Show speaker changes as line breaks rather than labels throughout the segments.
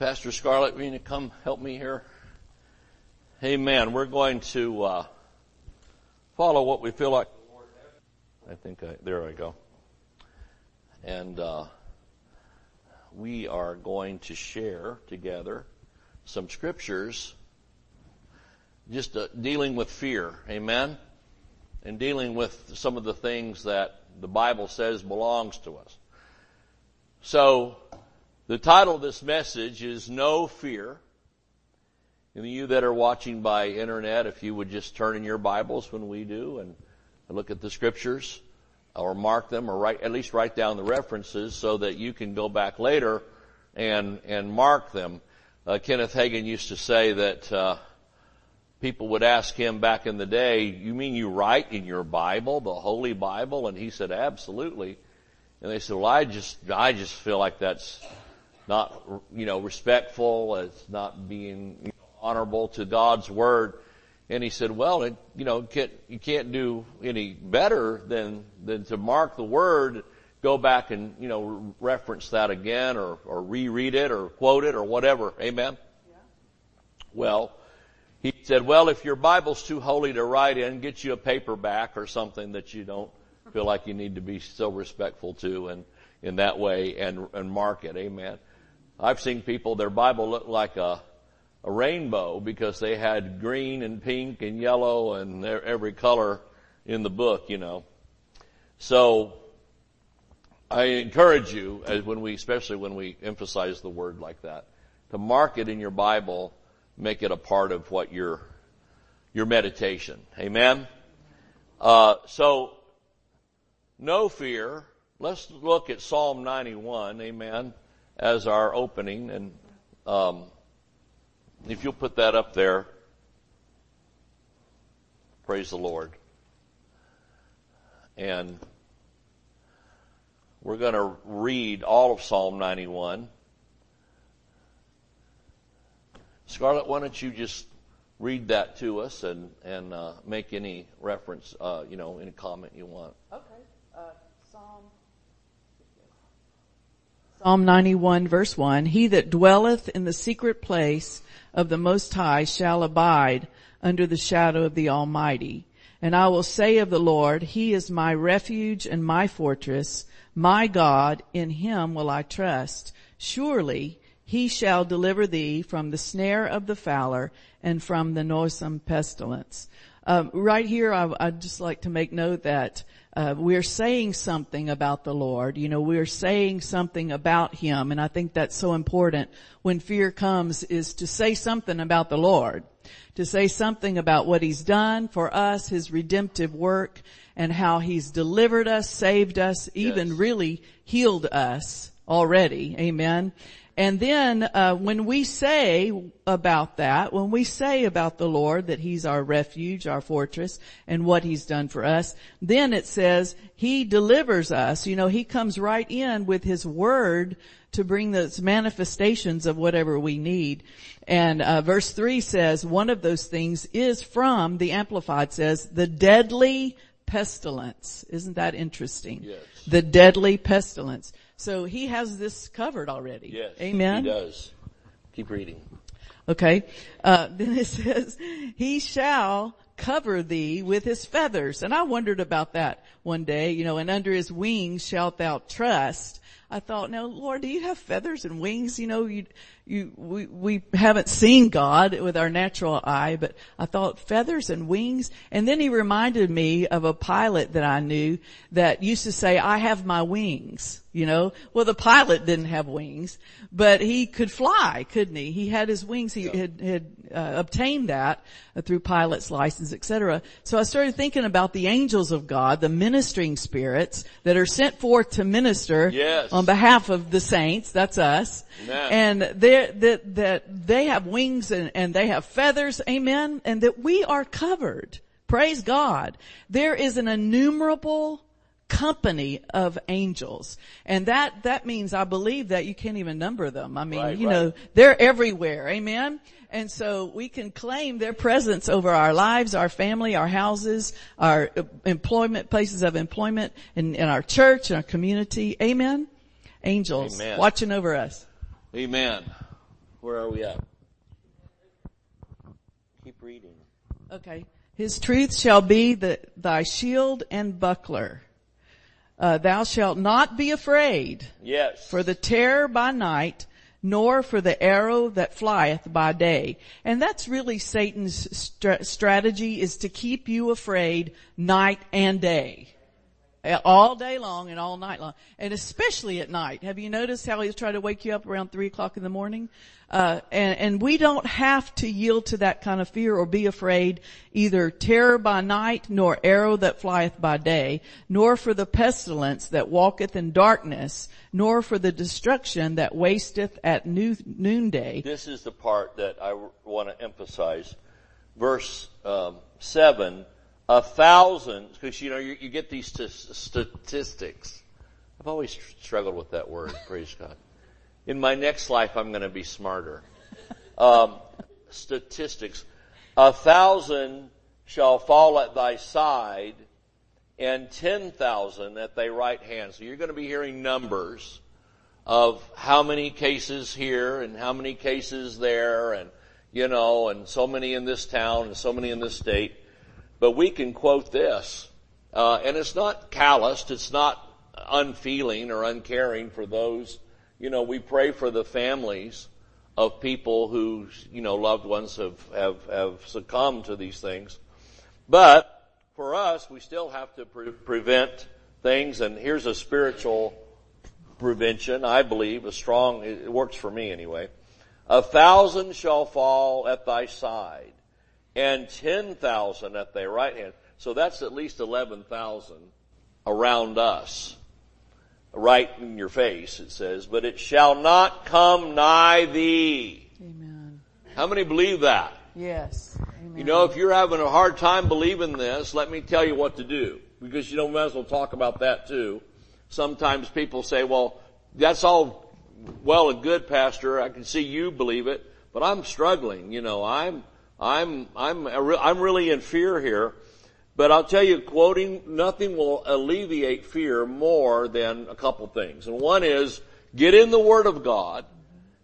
Pastor Scarlett, will you come help me here? Amen. We're going to uh, follow what we feel like. I think I, there I go. And uh, we are going to share together some scriptures just uh, dealing with fear. Amen. And dealing with some of the things that the Bible says belongs to us. So, the title of this message is No Fear. And you that are watching by internet, if you would just turn in your Bibles when we do and look at the scriptures or mark them or write, at least write down the references so that you can go back later and, and mark them. Uh, Kenneth Hagin used to say that, uh, people would ask him back in the day, you mean you write in your Bible, the Holy Bible? And he said, absolutely. And they said, well, I just, I just feel like that's not, you know, respectful, as not being you know, honorable to God's word. And he said, well, it, you know, can't, you can't do any better than, than to mark the word, go back and, you know, reference that again or, or reread it or quote it or whatever. Amen? Yeah. Well, he said, well, if your Bible's too holy to write in, get you a paperback or something that you don't feel like you need to be so respectful to and in that way and, and mark it. Amen. I've seen people, their Bible looked like a, a rainbow because they had green and pink and yellow and every color in the book, you know. So, I encourage you, as when we, especially when we emphasize the word like that, to mark it in your Bible, make it a part of what your, your meditation. Amen? Uh, so, no fear. Let's look at Psalm 91. Amen as our opening, and um, if you'll put that up there, praise the Lord. And we're going to read all of Psalm 91. Scarlett, why don't you just read that to us and and uh, make any reference, uh, you know, any comment you want.
Okay. Psalm 91 verse 1, He that dwelleth in the secret place of the Most High shall abide under the shadow of the Almighty. And I will say of the Lord, He is my refuge and my fortress, my God, in Him will I trust. Surely He shall deliver thee from the snare of the fowler and from the noisome pestilence. Um, right here, I, would just like to make note that uh, we're saying something about the Lord. You know, we're saying something about Him, and I think that's so important when fear comes is to say something about the Lord, to say something about what He's done for us, His redemptive work, and how He's delivered us, saved us, even yes. really healed us already. Amen. And then uh, when we say about that, when we say about the Lord that He's our refuge, our fortress, and what He's done for us, then it says He delivers us. You know, He comes right in with His Word to bring those manifestations of whatever we need. And uh, verse three says one of those things is from the Amplified says the deadly pestilence. Isn't that interesting?
Yes.
The deadly pestilence. So he has this covered already.
Yes.
Amen.
He does. Keep reading.
Okay. Uh, then it says, he shall cover thee with his feathers. And I wondered about that one day, you know, and under his wings shalt thou trust. I thought, now Lord, do you have feathers and wings? You know, you, you, we, we haven't seen God with our natural eye, but I thought feathers and wings. And then he reminded me of a pilot that I knew that used to say, I have my wings, you know. Well, the pilot didn't have wings, but he could fly, couldn't he? He had his wings. He yeah. had, had uh, obtained that through pilot's license, etc. So I started thinking about the angels of God, the ministering spirits that are sent forth to minister
yes.
on behalf of the saints. That's us.
Amen.
And that, that they have wings and, and they have feathers. Amen. And that we are covered. Praise God. There is an innumerable company of angels. And that, that means I believe that you can't even number them. I mean,
right,
you
right.
know, they're everywhere. Amen. And so we can claim their presence over our lives, our family, our houses, our employment, places of employment, in, in our church, in our community. Amen. Angels
Amen.
watching over us.
Amen. Where are we at? Keep reading.
Okay. His truth shall be the, thy shield and buckler. Uh, thou shalt not be afraid.
Yes.
For the terror by night, nor for the arrow that flieth by day. And that's really Satan's strategy is to keep you afraid night and day all day long and all night long, and especially at night. Have you noticed how he's trying to wake you up around three o'clock in the morning? Uh, and, and we don't have to yield to that kind of fear or be afraid either terror by night, nor arrow that flieth by day, nor for the pestilence that walketh in darkness, nor for the destruction that wasteth at noonday.
This is the part that I want to emphasize. Verse um, seven a thousand, because you know, you, you get these t- statistics. I've always struggled with that word, praise God. In my next life, I'm going to be smarter. Um, statistics. A thousand shall fall at thy side and 10,000 at thy right hand. So you're going to be hearing numbers of how many cases here and how many cases there and, you know, and so many in this town and so many in this state. But we can quote this, uh, and it's not calloused, it's not unfeeling or uncaring for those. You know, we pray for the families of people whose, you know, loved ones have, have, have succumbed to these things. But for us, we still have to pre- prevent things, and here's a spiritual prevention, I believe, a strong, it works for me anyway. A thousand shall fall at thy side and 10,000 at thy right hand. So that's at least 11,000 around us. Right in your face, it says, but it shall not come nigh thee.
Amen.
How many believe that?
Yes. Amen.
You know, if you're having a hard time believing this, let me tell you what to do. Because you know, we might as well talk about that too. Sometimes people say, well, that's all well and good, Pastor. I can see you believe it, but I'm struggling. You know, I'm, I'm, I'm, I'm really in fear here. But I'll tell you, quoting, nothing will alleviate fear more than a couple things. And one is, get in the Word of God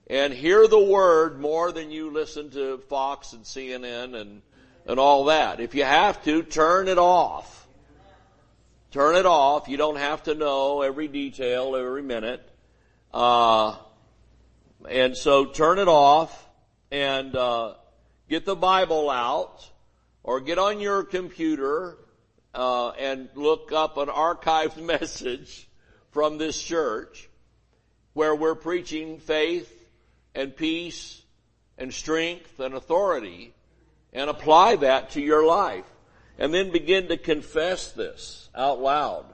and hear the Word more than you listen to Fox and CNN and, and all that. If you have to, turn it off. Turn it off. You don't have to know every detail every minute. Uh, and so turn it off and, uh, get the Bible out or get on your computer uh, and look up an archived message from this church where we're preaching faith and peace and strength and authority and apply that to your life. And then begin to confess this out loud.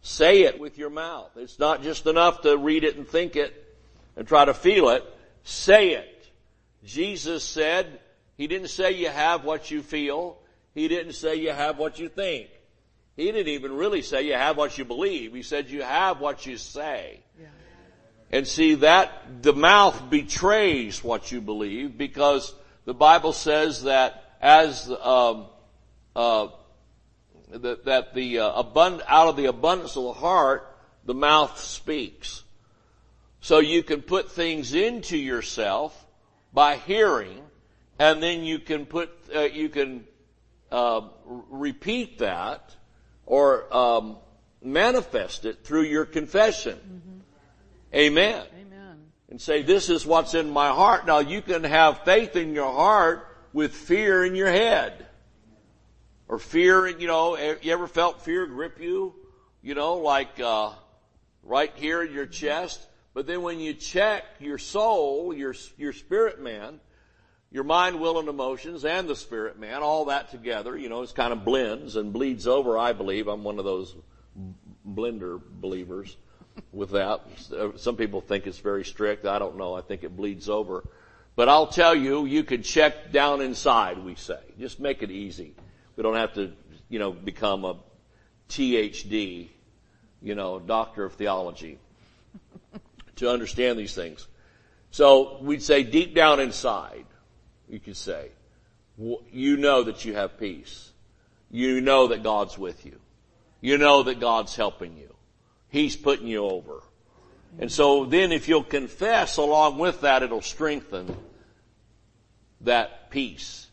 Say it with your mouth. It's not just enough to read it and think it and try to feel it. Say it. Jesus said, he didn't say you have what you feel. He didn't say you have what you think. He didn't even really say you have what you believe. He said you have what you say. Yeah. And see that the mouth betrays what you believe because the Bible says that as um, uh, that, that the uh, abund- out of the abundance of the heart the mouth speaks. So you can put things into yourself by hearing and then you can put uh, you can uh, repeat that or um, manifest it through your confession. Mm-hmm. Amen.
Amen.
And say, "This is what's in my heart." Now you can have faith in your heart with fear in your head, or fear. You know, you ever felt fear grip you? You know, like uh, right here in your chest. But then when you check your soul, your your spirit man your mind, will, and emotions and the spirit man, all that together, you know, it kind of blends and bleeds over, I believe. I'm one of those blender believers with that. Some people think it's very strict. I don't know. I think it bleeds over. But I'll tell you, you could check down inside, we say. Just make it easy. We don't have to, you know, become a THD, you know, doctor of theology to understand these things. So we'd say deep down inside, you could say. You know that you have peace. You know that God's with you. You know that God's helping you. He's putting you over. And so then if you'll confess along with that, it'll strengthen that peace.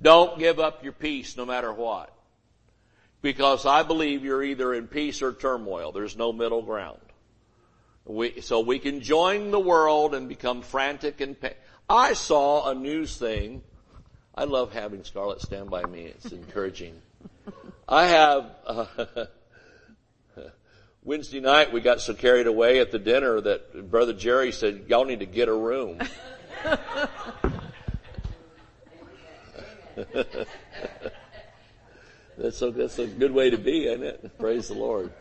Don't give up your peace no matter what. Because I believe you're either in peace or turmoil. There's no middle ground. We, so we can join the world and become frantic and pain. I saw a news thing. I love having Scarlett stand by me. It's encouraging. I have, uh, Wednesday night we got so carried away at the dinner that Brother Jerry said, y'all need to get a room. that's a, that's a good way to be, isn't it? Praise the Lord.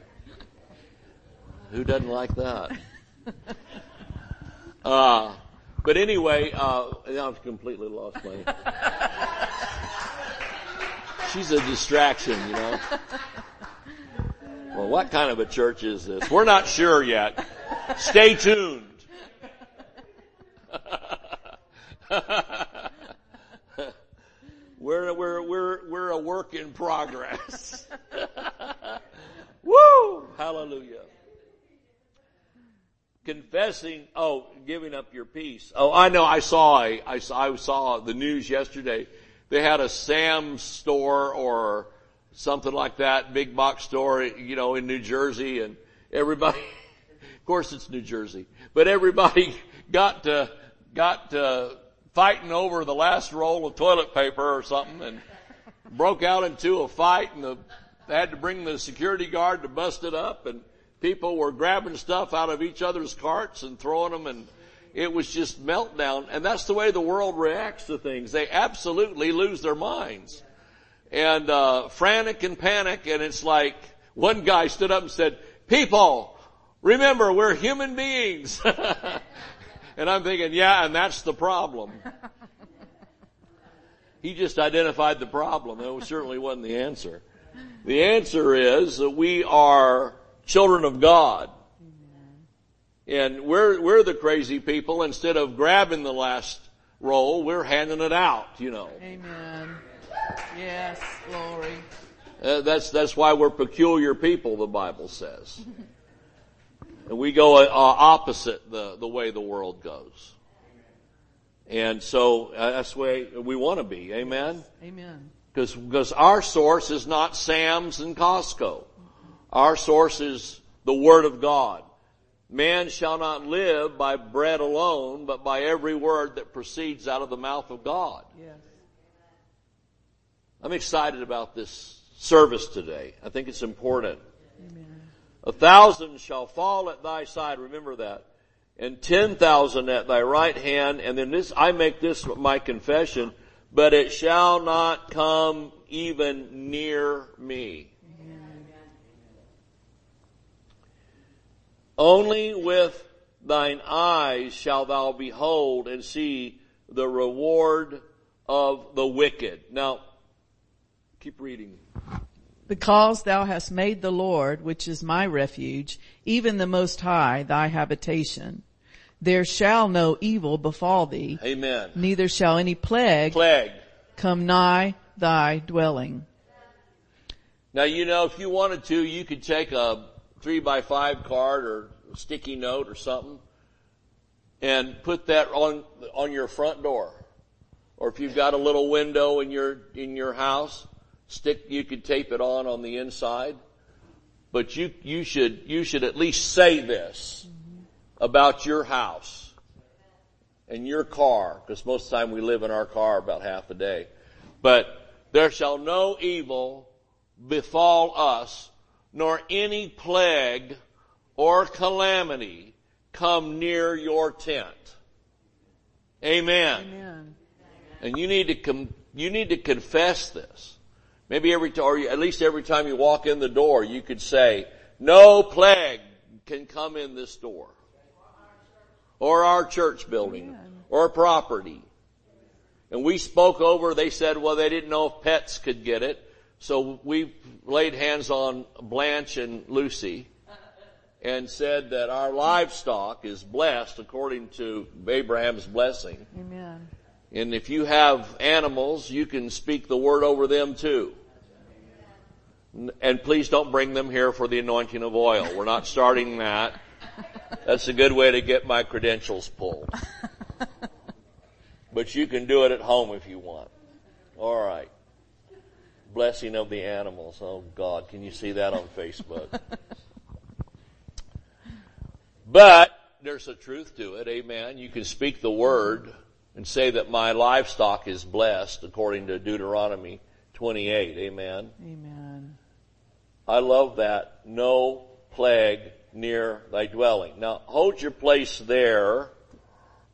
Who doesn't like that? Uh, but anyway, uh, I've completely lost my. She's a distraction, you know. Well, what kind of a church is this? We're not sure yet. Stay tuned. we're, we're, we're, we're a work in progress. Woo! Hallelujah confessing, oh, giving up your peace. Oh, I know, I saw I saw, I saw the news yesterday. They had a Sam's store or something like that, big box store, you know, in New Jersey and everybody, of course it's New Jersey, but everybody got to, got to fighting over the last roll of toilet paper or something and broke out into a fight and the, they had to bring the security guard to bust it up and People were grabbing stuff out of each other's carts and throwing them and it was just meltdown. And that's the way the world reacts to things. They absolutely lose their minds. And, uh, frantic and panic and it's like one guy stood up and said, people, remember we're human beings. and I'm thinking, yeah, and that's the problem. he just identified the problem. That certainly wasn't the answer. The answer is that we are children of God. And we're, we're the crazy people. Instead of grabbing the last roll, we're handing it out, you know.
Amen. Yes, glory.
Uh, that's, that's why we're peculiar people, the Bible says. and we go uh, opposite the, the way the world goes. And so uh, that's the way we want to be. Amen?
Amen.
Because, because our source is not Sam's and Costco. Our source is the Word of God. Man shall not live by bread alone, but by every word that proceeds out of the mouth of God.
Yes.
I'm excited about this service today. I think it's important. Amen. A thousand shall fall at thy side, remember that, and ten thousand at thy right hand, and then this, I make this my confession, but it shall not come even near me. Only with thine eyes shalt thou behold and see the reward of the wicked. Now, keep reading.
Because thou hast made the Lord, which is my refuge, even the Most High, thy habitation. There shall no evil befall thee.
Amen.
Neither shall any plague,
plague
come nigh thy dwelling.
Now you know, if you wanted to, you could take a three by five card or sticky note or something and put that on, on your front door. Or if you've got a little window in your, in your house, stick, you could tape it on on the inside. But you, you should, you should at least say this about your house and your car, because most of the time we live in our car about half a day. But there shall no evil befall us nor any plague or calamity come near your tent. Amen.
Amen.
And you need to com- you need to confess this. Maybe every time, or at least every time you walk in the door, you could say, "No plague can come in this door, or our church building, Amen. or property." And we spoke over. They said, "Well, they didn't know if pets could get it." So we laid hands on Blanche and Lucy and said that our livestock is blessed according to Abraham's blessing.
Amen.
And if you have animals, you can speak the word over them too. And please don't bring them here for the anointing of oil. We're not starting that. That's a good way to get my credentials pulled. but you can do it at home if you want. All right. Blessing of the animals. Oh God, can you see that on Facebook? but there's a truth to it. Amen. You can speak the word and say that my livestock is blessed according to Deuteronomy 28. Amen.
Amen.
I love that. No plague near thy dwelling. Now hold your place there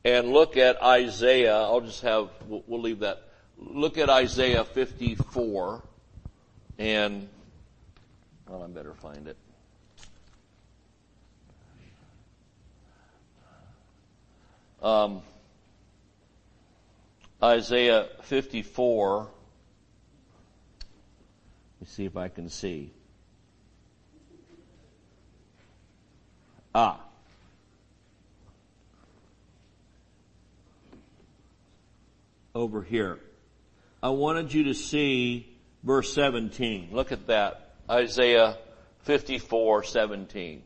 and look at Isaiah. I'll just have, we'll, leave that. Look at Isaiah 54 and, well, I better find it. Um, Isaiah 54. Let me see if I can see. Ah. Over here. I wanted you to see verse 17. Look at that. Isaiah 54, 17.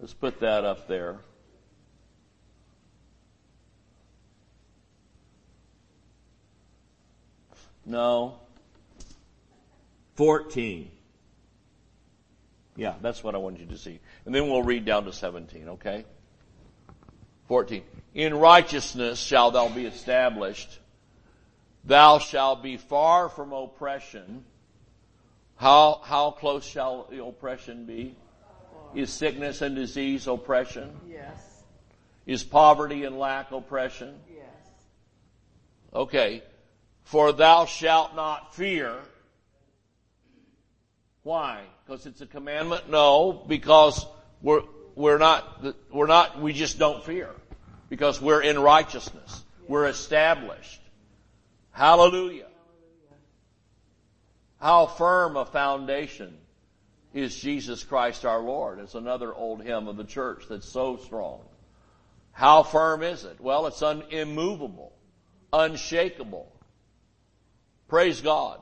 Let's put that up there. No. 14. Yeah, that's what I wanted you to see. And then we'll read down to 17, okay? 14. In righteousness shall thou be established. Thou shalt be far from oppression. How, how close shall the oppression be? Is sickness and disease oppression?
Yes.
Is poverty and lack oppression?
Yes.
Okay. For thou shalt not fear. Why? Because it's a commandment? No, because we're, we're not, we're not, we just don't fear. Because we're in righteousness. We're established. Hallelujah. How firm a foundation is Jesus Christ our Lord. It's another old hymn of the church that's so strong. How firm is it? Well, it's un- immovable, unshakable. Praise God.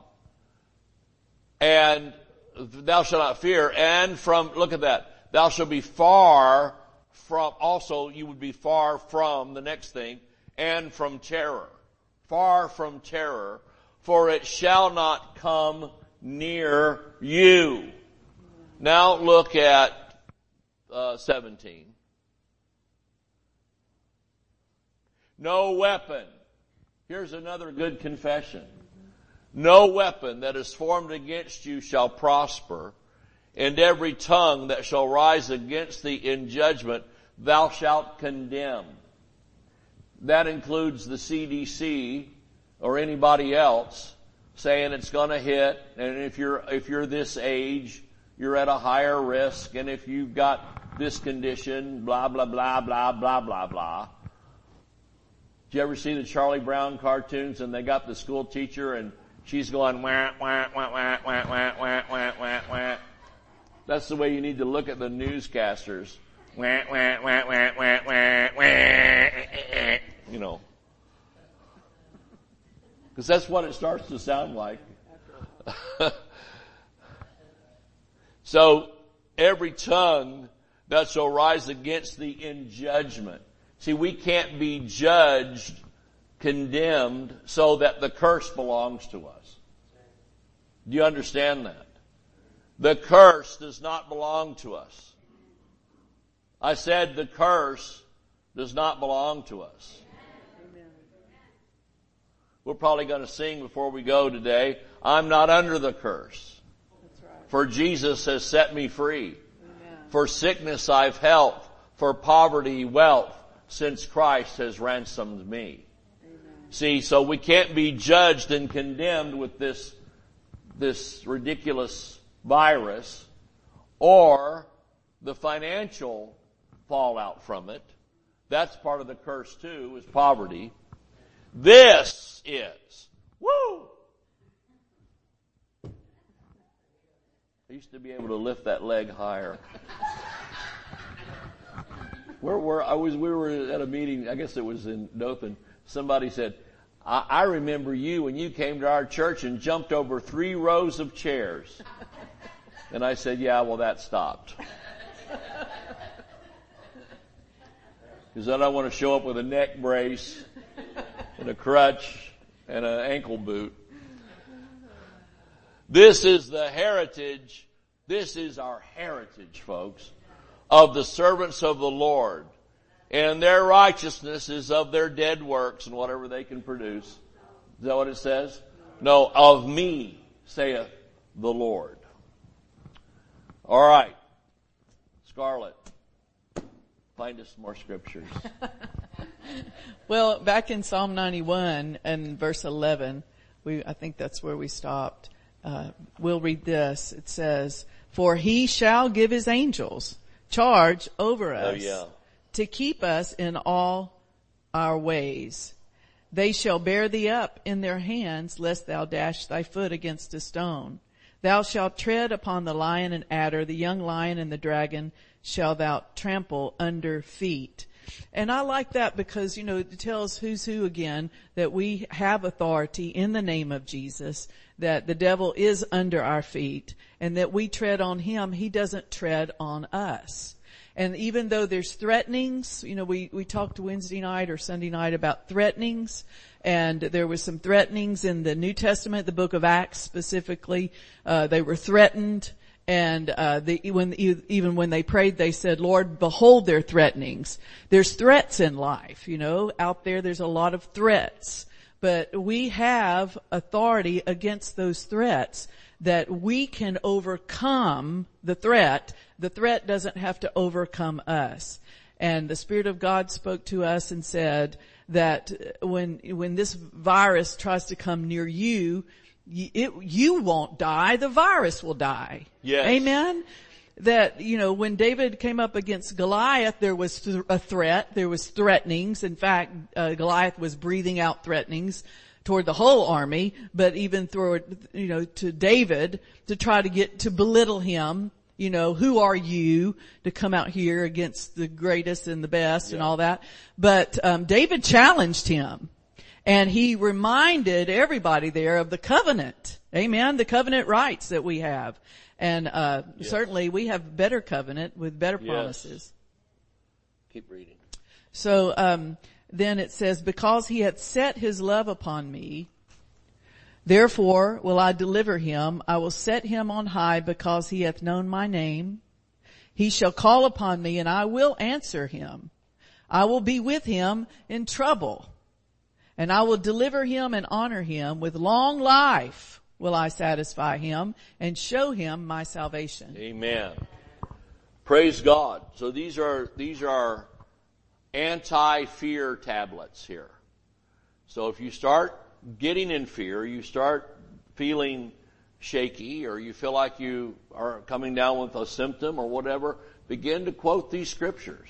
And thou shalt not fear, and from, look at that, thou shalt be far from, also you would be far from, the next thing, and from terror. Far from terror, for it shall not come near you. Now look at uh, 17. No weapon. Here's another good confession. No weapon that is formed against you shall prosper, and every tongue that shall rise against thee in judgment thou shalt condemn. That includes the CDC or anybody else saying it's gonna hit, and if you're, if you're this age, you're at a higher risk, and if you've got this condition, blah, blah, blah, blah, blah, blah, blah. Did you ever see the Charlie Brown cartoons and they got the school teacher and she's going wah, wah, wah, wah, wah, wah, wah, wah, wah, wah. That's the way you need to look at the newscasters. Wah, wah, wah, wah, wah, wah, wah, you know. Because that's what it starts to sound like. so, every tongue that shall rise against thee in judgment. See, we can't be judged, condemned, so that the curse belongs to us. Do you understand that? The curse does not belong to us. I said the curse does not belong to us. We're probably going to sing before we go today. I'm not under the curse. For Jesus has set me free. For sickness I've health. For poverty wealth since Christ has ransomed me. See, so we can't be judged and condemned with this, this ridiculous virus or the financial fallout from it. That's part of the curse too, is poverty. This is, woo! I used to be able to lift that leg higher. where were I was? We were at a meeting. I guess it was in Dothan. Somebody said, I, "I remember you when you came to our church and jumped over three rows of chairs." And I said, "Yeah, well, that stopped." Because then I want to show up with a neck brace and a crutch and an ankle boot. This is the heritage. This is our heritage, folks, of the servants of the Lord. And their righteousness is of their dead works and whatever they can produce. Is that what it says? No, of me, saith the Lord. All right. Scarlett, find us more scriptures.
well, back in Psalm 91 and verse 11, we, I think that's where we stopped. Uh, we'll read this. It says, for he shall give his angels charge over oh, us oh, yeah. to keep us in all our ways. They shall bear thee up in their hands lest thou dash thy foot against a stone. Thou shalt tread upon the lion and adder, the young lion and the dragon shall thou trample under feet. And I like that because, you know, it tells who's who again, that we have authority in the name of Jesus, that the devil is under our feet, and that we tread on him, he doesn't tread on us. And even though there's threatenings, you know, we, we talked Wednesday night or Sunday night about threatenings, and there was some threatenings in the New Testament, the book of Acts specifically. Uh, they were threatened and uh, the, when, even when they prayed, they said, "Lord, behold their threatenings." There's threats in life, you know. Out there, there's a lot of threats, but we have authority against those threats that we can overcome the threat. The threat doesn't have to overcome us. And the Spirit of God spoke to us and said that when when this virus tries to come near you, it, you won't die, the virus will die.
Yes.
Amen? That, you know, when David came up against Goliath, there was th- a threat, there was threatenings. In fact, uh, Goliath was breathing out threatenings toward the whole army, but even toward, you know, to David to try to get, to belittle him. You know, who are you to come out here against the greatest and the best yeah. and all that? But, um, David challenged him. And he reminded everybody there of the covenant. Amen. The covenant rights that we have. And, uh, yes. certainly we have better covenant with better promises. Yes.
Keep reading.
So, um, then it says, because he hath set his love upon me, therefore will I deliver him. I will set him on high because he hath known my name. He shall call upon me and I will answer him. I will be with him in trouble and I will deliver him and honor him with long life will I satisfy him and show him my salvation.
Amen. Praise God. So these are, these are anti-fear tablets here. So if you start getting in fear, you start feeling shaky or you feel like you are coming down with a symptom or whatever, begin to quote these scriptures.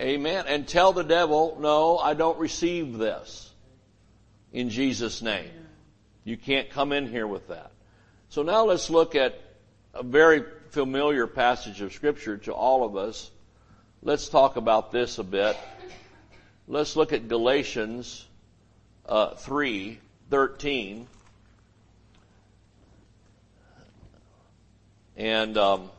Amen. Amen. And tell the devil, no, I don't receive this in Jesus' name. You can't come in here with that. So now let's look at a very familiar passage of scripture to all of us. Let's talk about this a bit. Let's look at Galatians uh, 3, 13. And um,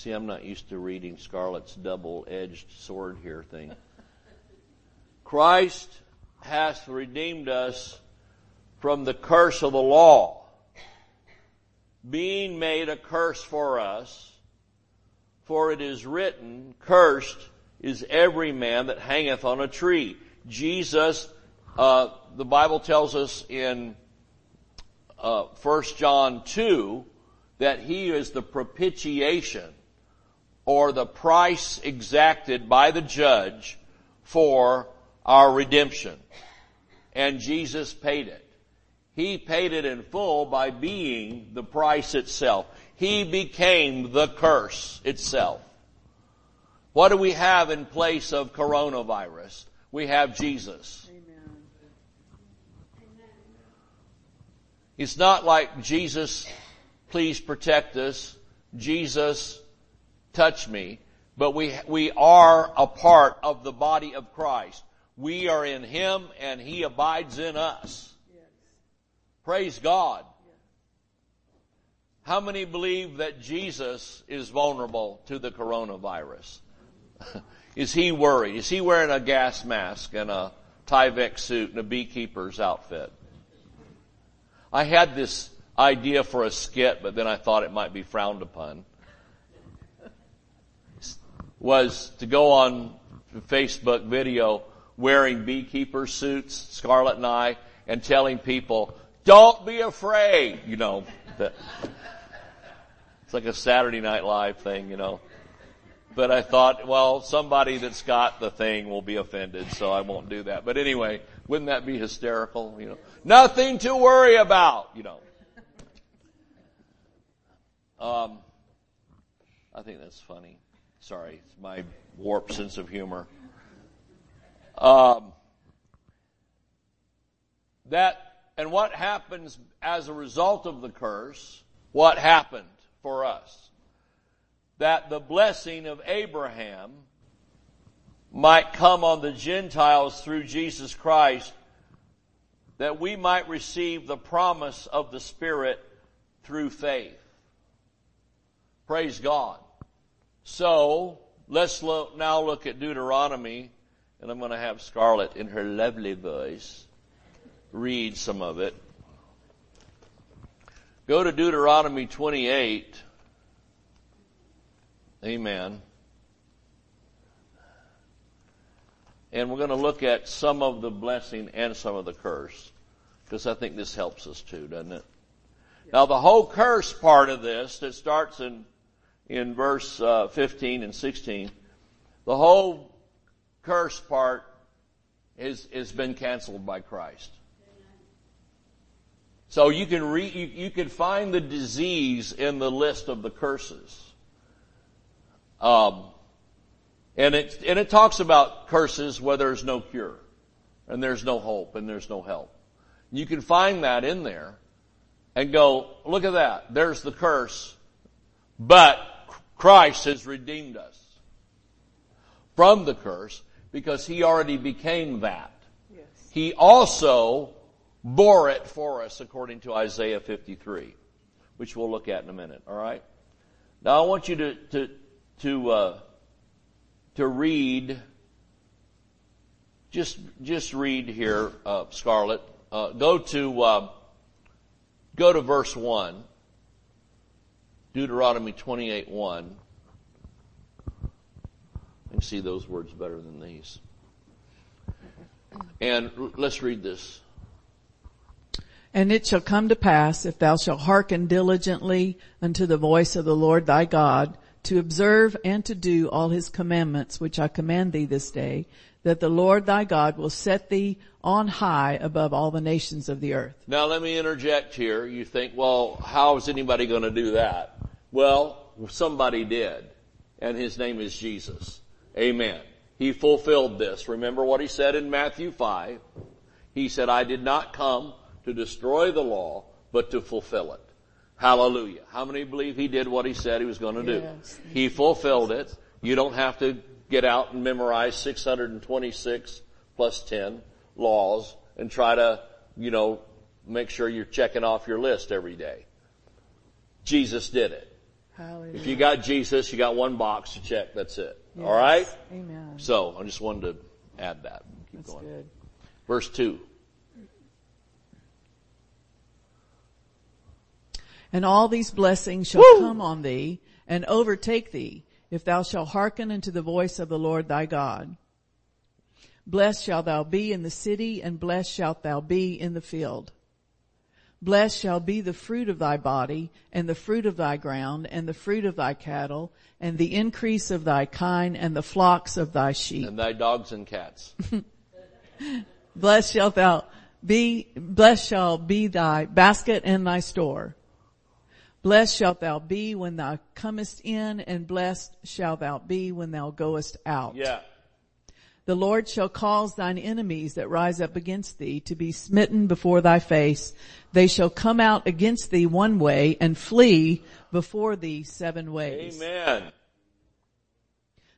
See, I'm not used to reading Scarlett's double-edged sword here thing. Christ hath redeemed us from the curse of the law, being made a curse for us, for it is written, cursed is every man that hangeth on a tree. Jesus, uh, the Bible tells us in uh, 1 John 2 that he is the propitiation or the price exacted by the judge for our redemption. And Jesus paid it. He paid it in full by being the price itself. He became the curse itself. What do we have in place of coronavirus? We have Jesus. Amen. It's not like Jesus, please protect us. Jesus, touch me, but we, we are a part of the body of Christ. We are in Him and He abides in us. Yes. Praise God. Yes. How many believe that Jesus is vulnerable to the coronavirus? is he worried? Is he wearing a gas mask and a Tyvek suit and a beekeeper's outfit? I had this idea for a skit, but then I thought it might be frowned upon. Was to go on Facebook video wearing beekeeper suits, Scarlett and I, and telling people, don't be afraid, you know. That, it's like a Saturday Night Live thing, you know. But I thought, well, somebody that's got the thing will be offended, so I won't do that. But anyway, wouldn't that be hysterical? You know, nothing to worry about, you know. Um, I think that's funny. Sorry, it's my warped sense of humor. Um, that and what happens as a result of the curse? What happened for us? That the blessing of Abraham might come on the Gentiles through Jesus Christ, that we might receive the promise of the Spirit through faith. Praise God. So, let's look, now look at Deuteronomy, and I'm going to have Scarlett in her lovely voice read some of it. Go to Deuteronomy 28. Amen. And we're going to look at some of the blessing and some of the curse. Because I think this helps us too, doesn't it? Now the whole curse part of this that starts in in verse uh, 15 and 16, the whole curse part is has been canceled by Christ. So you can re, you, you can find the disease in the list of the curses. Um, and it and it talks about curses where there's no cure, and there's no hope, and there's no help. You can find that in there, and go look at that. There's the curse, but Christ has redeemed us from the curse because he already became that. Yes. He also bore it for us according to Isaiah 53, which we'll look at in a minute. All right. Now I want you to to to uh, to read. Just just read here, uh, Scarlett. Uh, go to uh, go to verse one. Deuteronomy 28 1. I can see those words better than these. And let's read this.
And it shall come to pass, if thou shalt hearken diligently unto the voice of the Lord thy God, to observe and to do all his commandments which I command thee this day, that the Lord thy God will set thee on high above all the nations of the earth.
Now let me interject here. You think, well, how is anybody going to do that? Well, somebody did, and his name is Jesus. Amen. He fulfilled this. Remember what he said in Matthew 5? He said, I did not come to destroy the law, but to fulfill it. Hallelujah. How many believe he did what he said he was going to do? Yes. He fulfilled it. You don't have to get out and memorize 626 plus 10 laws and try to, you know, make sure you're checking off your list every day. Jesus did it. Hallelujah. If you got Jesus, you got one box to check. That's it. Yes. All right? Amen. So I just wanted to add that. Keep That's going. Good. Verse 2.
And all these blessings shall Woo! come on thee and overtake thee if thou shalt hearken unto the voice of the Lord thy God. Blessed shalt thou be in the city and blessed shalt thou be in the field. Blessed shall be the fruit of thy body, and the fruit of thy ground, and the fruit of thy cattle, and the increase of thy kine, and the flocks of thy sheep.
And thy dogs and cats.
blessed shalt thou be, blessed shall be thy basket and thy store. Blessed shalt thou be when thou comest in, and blessed shalt thou be when thou goest out.
Yeah.
The Lord shall cause thine enemies that rise up against thee to be smitten before thy face. They shall come out against thee one way and flee before thee seven ways.
Amen.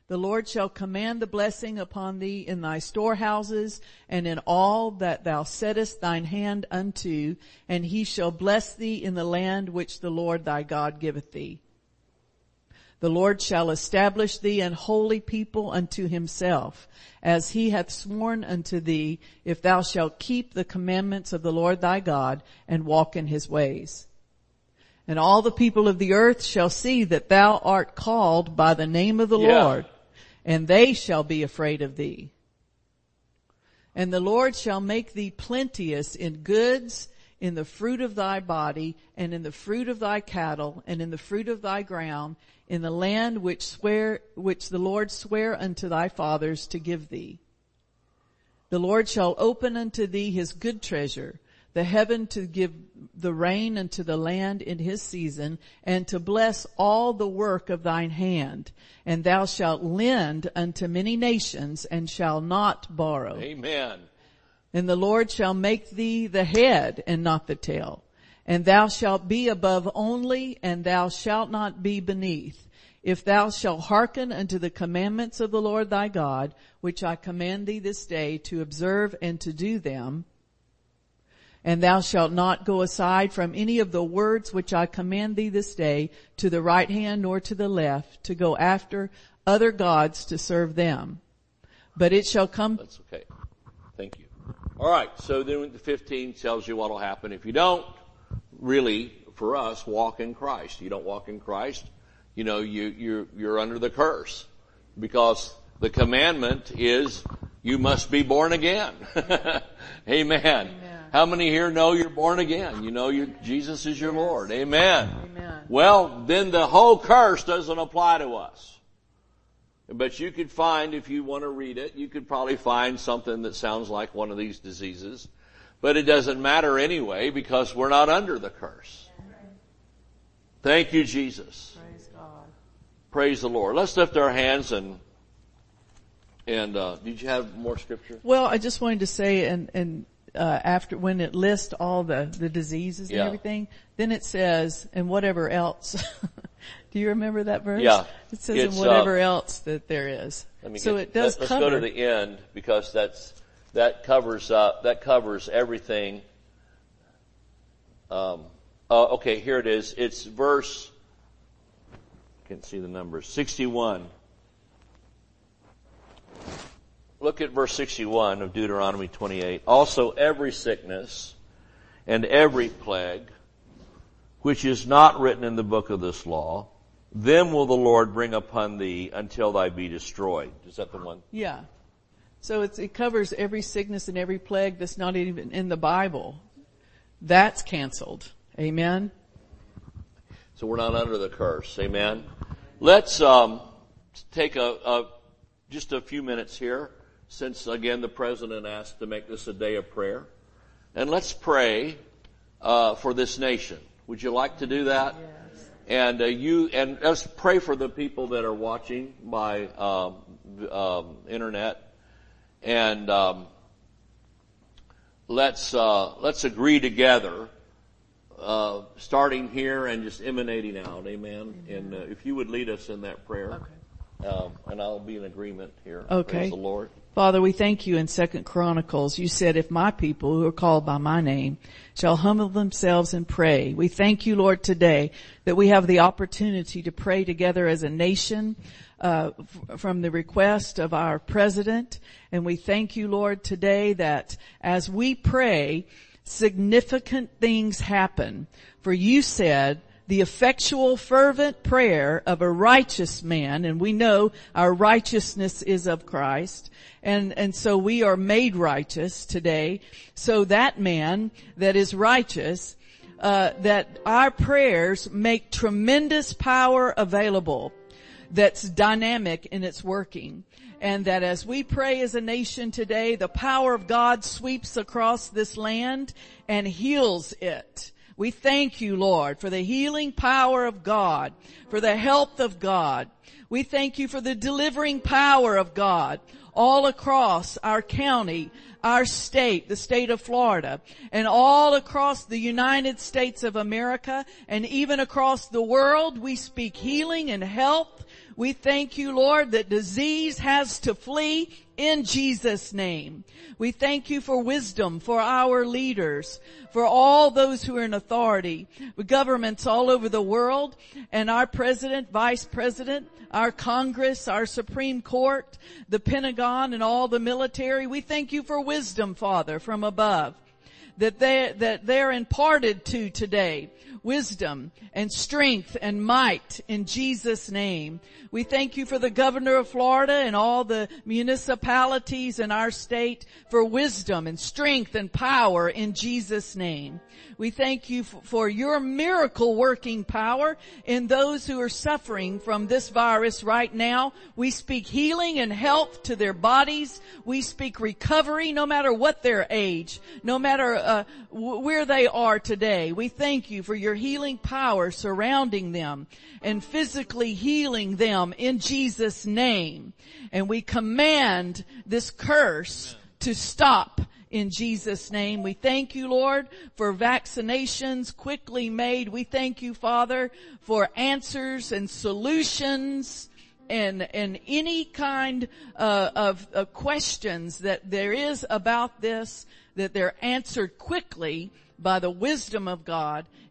The Lord shall command the blessing upon thee in thy storehouses and in all that thou settest thine hand unto, and he shall bless thee in the land which the Lord thy God giveth thee. The Lord shall establish thee an holy people unto himself, as he hath sworn unto thee, if thou shalt keep the commandments of the Lord thy God and walk in his ways. And all the people of the earth shall see that thou art called by the name of the
Yeah.
Lord, and they shall be afraid of thee. And the Lord shall make thee plenteous in goods, in the fruit of thy body, and in the fruit of thy cattle, and in the fruit of thy ground, in the land which swear, which the Lord sware unto thy fathers to give thee. The Lord shall open unto thee his good treasure, the heaven to give the rain unto the land in his season, and to bless all the work of thine hand. And thou shalt lend unto many nations, and shall not borrow.
Amen.
And the Lord shall make thee the head and not the tail. And thou shalt be above only, and thou shalt not be beneath. If thou shalt hearken unto the commandments of the Lord thy God, which I command thee this day to observe and to do them, and thou shalt not go aside from any of the words which I command thee this day to the right hand nor to the left to go after other gods to serve them. But it shall come
That's okay. Thank you. All right. So then the 15 tells you what will happen if you don't really, for us, walk in Christ. You don't walk in Christ. You know, you, you're, you're under the curse because the commandment is you must be born again. Amen. How many here know you're born again? You know you Jesus is your Lord. Amen.
Amen.
Well, then the whole curse doesn't apply to us. But you could find, if you want to read it, you could probably find something that sounds like one of these diseases. But it doesn't matter anyway because we're not under the curse. Thank you, Jesus.
Praise God.
Praise the Lord. Let's lift our hands and, and, uh, did you have more scripture?
Well, I just wanted to say, and and uh, after when it lists all the the diseases and
Yeah.
everything, then it says, and whatever else. Do you remember that verse?
Yeah.
It says,
It's,
and
uh,
whatever else that there is. So
get-
it does
let, us go to the end because that's that covers uh, that covers everything. Um, uh, okay, here it is. It's verse. I Can't see the numbers. Sixty-one. Look at verse sixty-one of Deuteronomy twenty-eight. Also, every sickness and every plague, which is not written in the book of this law, them will the Lord bring upon thee until thy be destroyed. Is that the one?
yeah. So it's, it covers every sickness and every plague that's not even in the Bible. That's canceled. Amen.
So we're not under the curse. Amen. Let's um, take a, a just a few minutes here, since again the president asked to make this a day of prayer, and let's pray uh, for this nation. Would you like to do that?
Yes.
And uh, you and let's pray for the people that are watching by um, um, internet, and um, let's uh, let's agree together, uh, starting here and just emanating out. Amen. And uh, if you would lead us in that prayer, um, and I'll be in agreement here.
Okay.
Praise the Lord.
Father, we thank you in Second Chronicles. You said, if my people who are called by my name shall humble themselves and pray. We thank you, Lord, today that we have the opportunity to pray together as a nation, uh, f- from the request of our president. And we thank you, Lord, today that as we pray, significant things happen. For you said, the effectual fervent prayer of a righteous man, and we know our righteousness is of Christ, and, and so we are made righteous today. So that man that is righteous, uh, that our prayers make tremendous power available that's dynamic in its working. And that as we pray as a nation today, the power of God sweeps across this land and heals it. We thank you, Lord, for the healing power of God, for the health of God. We thank you for the delivering power of God all across our county, our state, the state of Florida, and all across the United States of America, and even across the world. We speak healing and health. We thank you, Lord, that disease has to flee in Jesus name. We thank you for wisdom for our leaders, for all those who are in authority, governments all over the world, and our president, vice president, our Congress, our Supreme Court, the Pentagon, and all the military. We thank you for wisdom, Father, from above that they that they're imparted to today wisdom and strength and might in Jesus name. We thank you for the governor of Florida and all the municipalities in our state for wisdom and strength and power in Jesus name. We thank you for your miracle working power in those who are suffering from this virus right now. We speak healing and health to their bodies. We speak recovery no matter what their age, no matter uh, where they are today. We thank you for your healing power surrounding them and physically healing them in Jesus name. And we command this curse to stop in Jesus name. We thank you, Lord, for vaccinations quickly made. We thank you, Father, for answers and solutions and, and any kind uh, of, of questions that there is about this, that they're answered quickly by the wisdom of God